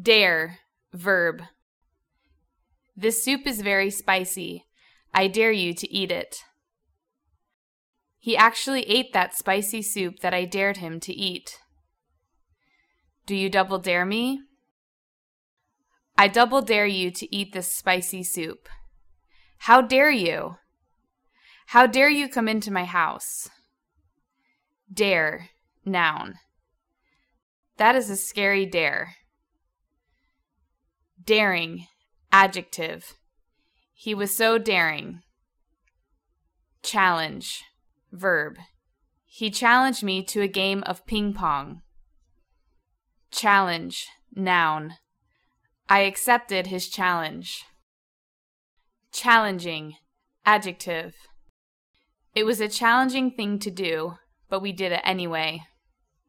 Dare, verb. This soup is very spicy. I dare you to eat it. He actually ate that spicy soup that I dared him to eat. Do you double dare me? I double dare you to eat this spicy soup. How dare you? How dare you come into my house? Dare, noun. That is a scary dare. Daring, adjective. He was so daring. Challenge, verb. He challenged me to a game of ping pong. Challenge, noun. I accepted his challenge. Challenging, adjective. It was a challenging thing to do, but we did it anyway.